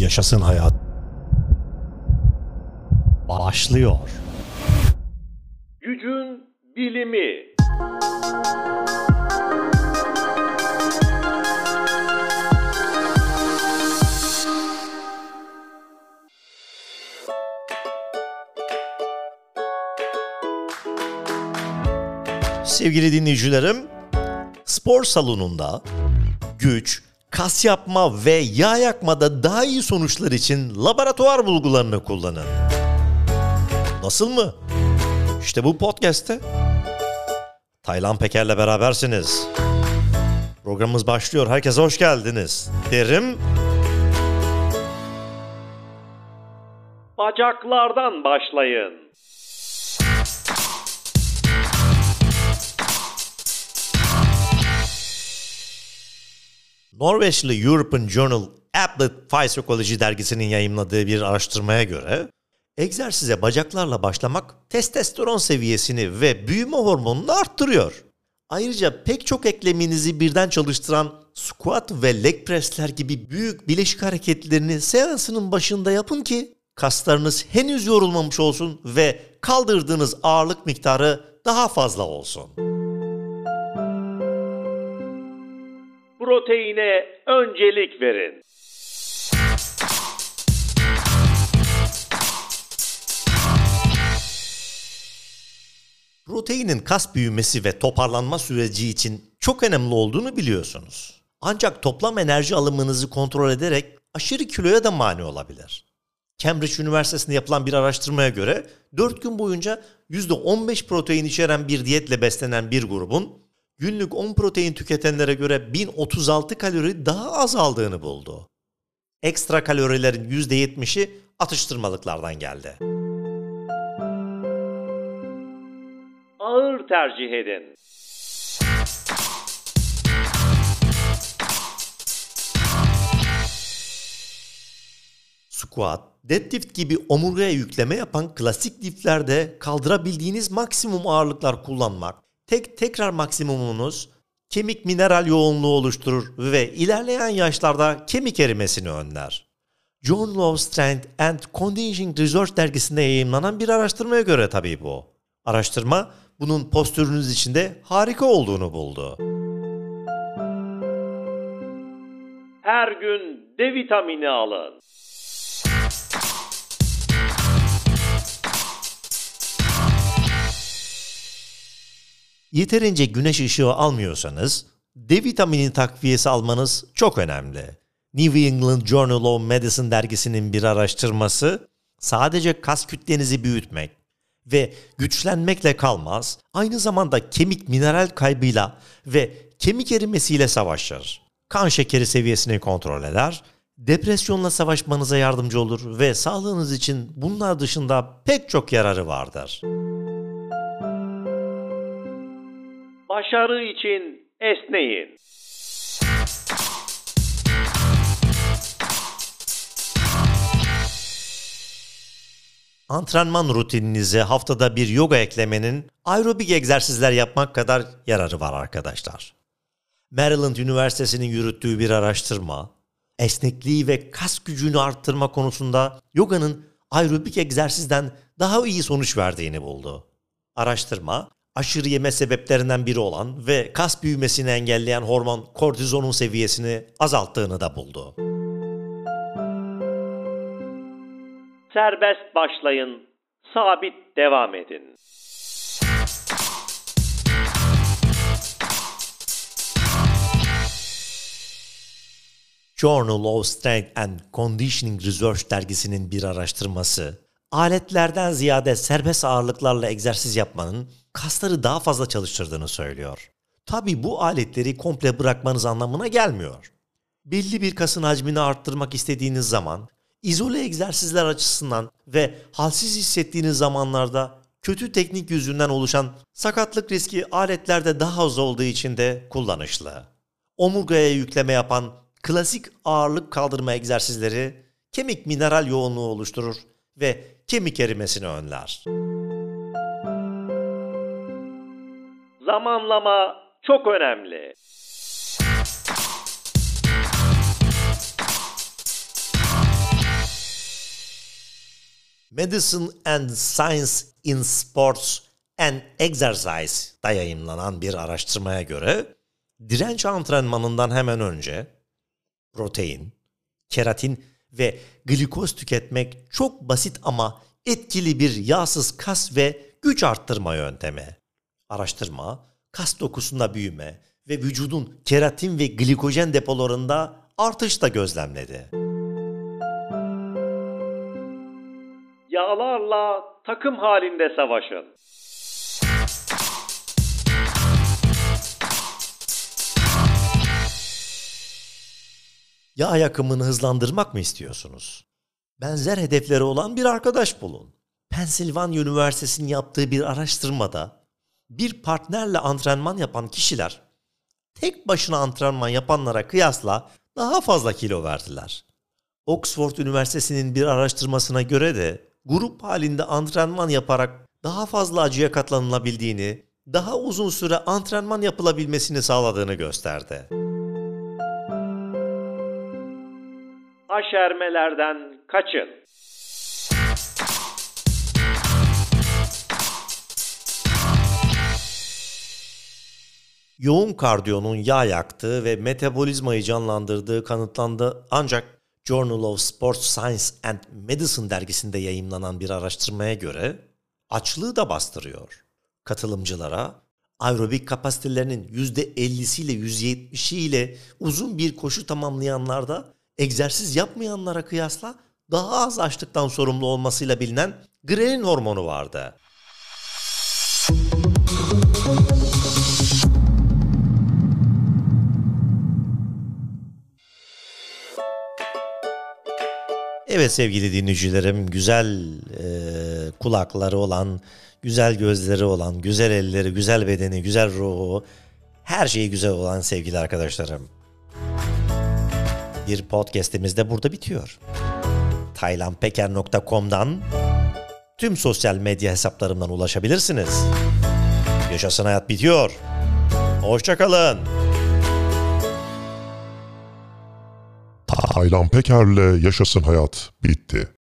Yaşasın hayat. Başlıyor. Gücün bilimi. Sevgili dinleyicilerim, spor salonunda güç, kas yapma ve yağ yakmada daha iyi sonuçlar için laboratuvar bulgularını kullanın. Nasıl mı? İşte bu podcast'te. Taylan Peker'le berabersiniz. Programımız başlıyor. Herkese hoş geldiniz. Derim. Bacaklardan başlayın. Norveçli European Journal Applet Physiology dergisinin yayımladığı bir araştırmaya göre egzersize bacaklarla başlamak testosteron seviyesini ve büyüme hormonunu arttırıyor. Ayrıca pek çok ekleminizi birden çalıştıran squat ve leg pressler gibi büyük bileşik hareketlerini seansının başında yapın ki kaslarınız henüz yorulmamış olsun ve kaldırdığınız ağırlık miktarı daha fazla olsun. Proteine öncelik verin. Proteinin kas büyümesi ve toparlanma süreci için çok önemli olduğunu biliyorsunuz. Ancak toplam enerji alımınızı kontrol ederek aşırı kiloya da mani olabilir. Cambridge Üniversitesi'nde yapılan bir araştırmaya göre 4 gün boyunca %15 protein içeren bir diyetle beslenen bir grubun günlük 10 protein tüketenlere göre 1036 kalori daha azaldığını buldu. Ekstra kalorilerin %70'i atıştırmalıklardan geldi. Ağır tercih edin. Squat, deadlift gibi omurgaya yükleme yapan klasik liftlerde kaldırabildiğiniz maksimum ağırlıklar kullanmak, tek tekrar maksimumunuz kemik mineral yoğunluğu oluşturur ve ilerleyen yaşlarda kemik erimesini önler. John Lowe Strength and Conditioning Research dergisinde yayınlanan bir araştırmaya göre tabii bu. Araştırma bunun postürünüz için de harika olduğunu buldu. Her gün D vitamini alın. Yeterince güneş ışığı almıyorsanız D vitamini takviyesi almanız çok önemli. New England Journal of Medicine dergisinin bir araştırması sadece kas kütlenizi büyütmek ve güçlenmekle kalmaz, aynı zamanda kemik mineral kaybıyla ve kemik erimesiyle savaşır. Kan şekeri seviyesini kontrol eder, depresyonla savaşmanıza yardımcı olur ve sağlığınız için bunlar dışında pek çok yararı vardır. Başarı için esneyin. Antrenman rutininize haftada bir yoga eklemenin aerobik egzersizler yapmak kadar yararı var arkadaşlar. Maryland Üniversitesi'nin yürüttüğü bir araştırma, esnekliği ve kas gücünü arttırma konusunda yoganın aerobik egzersizden daha iyi sonuç verdiğini buldu. Araştırma, aşırı yeme sebeplerinden biri olan ve kas büyümesini engelleyen hormon kortizonun seviyesini azalttığını da buldu. Serbest başlayın. Sabit devam edin. Journal of Strength and Conditioning Research dergisinin bir araştırması, aletlerden ziyade serbest ağırlıklarla egzersiz yapmanın kasları daha fazla çalıştırdığını söylüyor. Tabi bu aletleri komple bırakmanız anlamına gelmiyor. Belli bir kasın hacmini arttırmak istediğiniz zaman, izole egzersizler açısından ve halsiz hissettiğiniz zamanlarda kötü teknik yüzünden oluşan sakatlık riski aletlerde daha az olduğu için de kullanışlı. Omurgaya yükleme yapan klasik ağırlık kaldırma egzersizleri kemik mineral yoğunluğu oluşturur ve kemik erimesini önler. Zamanlama çok önemli. Medicine and Science in Sports and Exercise'da yayınlanan bir araştırmaya göre direnç antrenmanından hemen önce protein, keratin ve glikoz tüketmek çok basit ama etkili bir yağsız kas ve güç arttırma yöntemi. Araştırma, kas dokusunda büyüme ve vücudun keratin ve glikojen depolarında artış da gözlemledi. Yağlarla takım halinde savaşın. Yağ yakımını hızlandırmak mı istiyorsunuz? Benzer hedefleri olan bir arkadaş bulun. Pensilvanya Üniversitesi'nin yaptığı bir araştırmada bir partnerle antrenman yapan kişiler tek başına antrenman yapanlara kıyasla daha fazla kilo verdiler. Oxford Üniversitesi'nin bir araştırmasına göre de grup halinde antrenman yaparak daha fazla acıya katlanılabildiğini, daha uzun süre antrenman yapılabilmesini sağladığını gösterdi. Aşermelerden kaçın. yoğun kardiyonun yağ yaktığı ve metabolizmayı canlandırdığı kanıtlandı ancak Journal of Sports Science and Medicine dergisinde yayımlanan bir araştırmaya göre açlığı da bastırıyor. Katılımcılara aerobik kapasitelerinin %50'siyle %70'iyle uzun bir koşu tamamlayanlarda egzersiz yapmayanlara kıyasla daha az açlıktan sorumlu olmasıyla bilinen grelin hormonu vardı. Evet sevgili dinleyicilerim, güzel e, kulakları olan, güzel gözleri olan, güzel elleri, güzel bedeni, güzel ruhu, her şeyi güzel olan sevgili arkadaşlarım. Bir podcast'imiz de burada bitiyor. taylanpeker.com'dan tüm sosyal medya hesaplarımdan ulaşabilirsiniz. Yaşasın hayat bitiyor. Hoşçakalın. Taylan Peker'le Yaşasın Hayat bitti.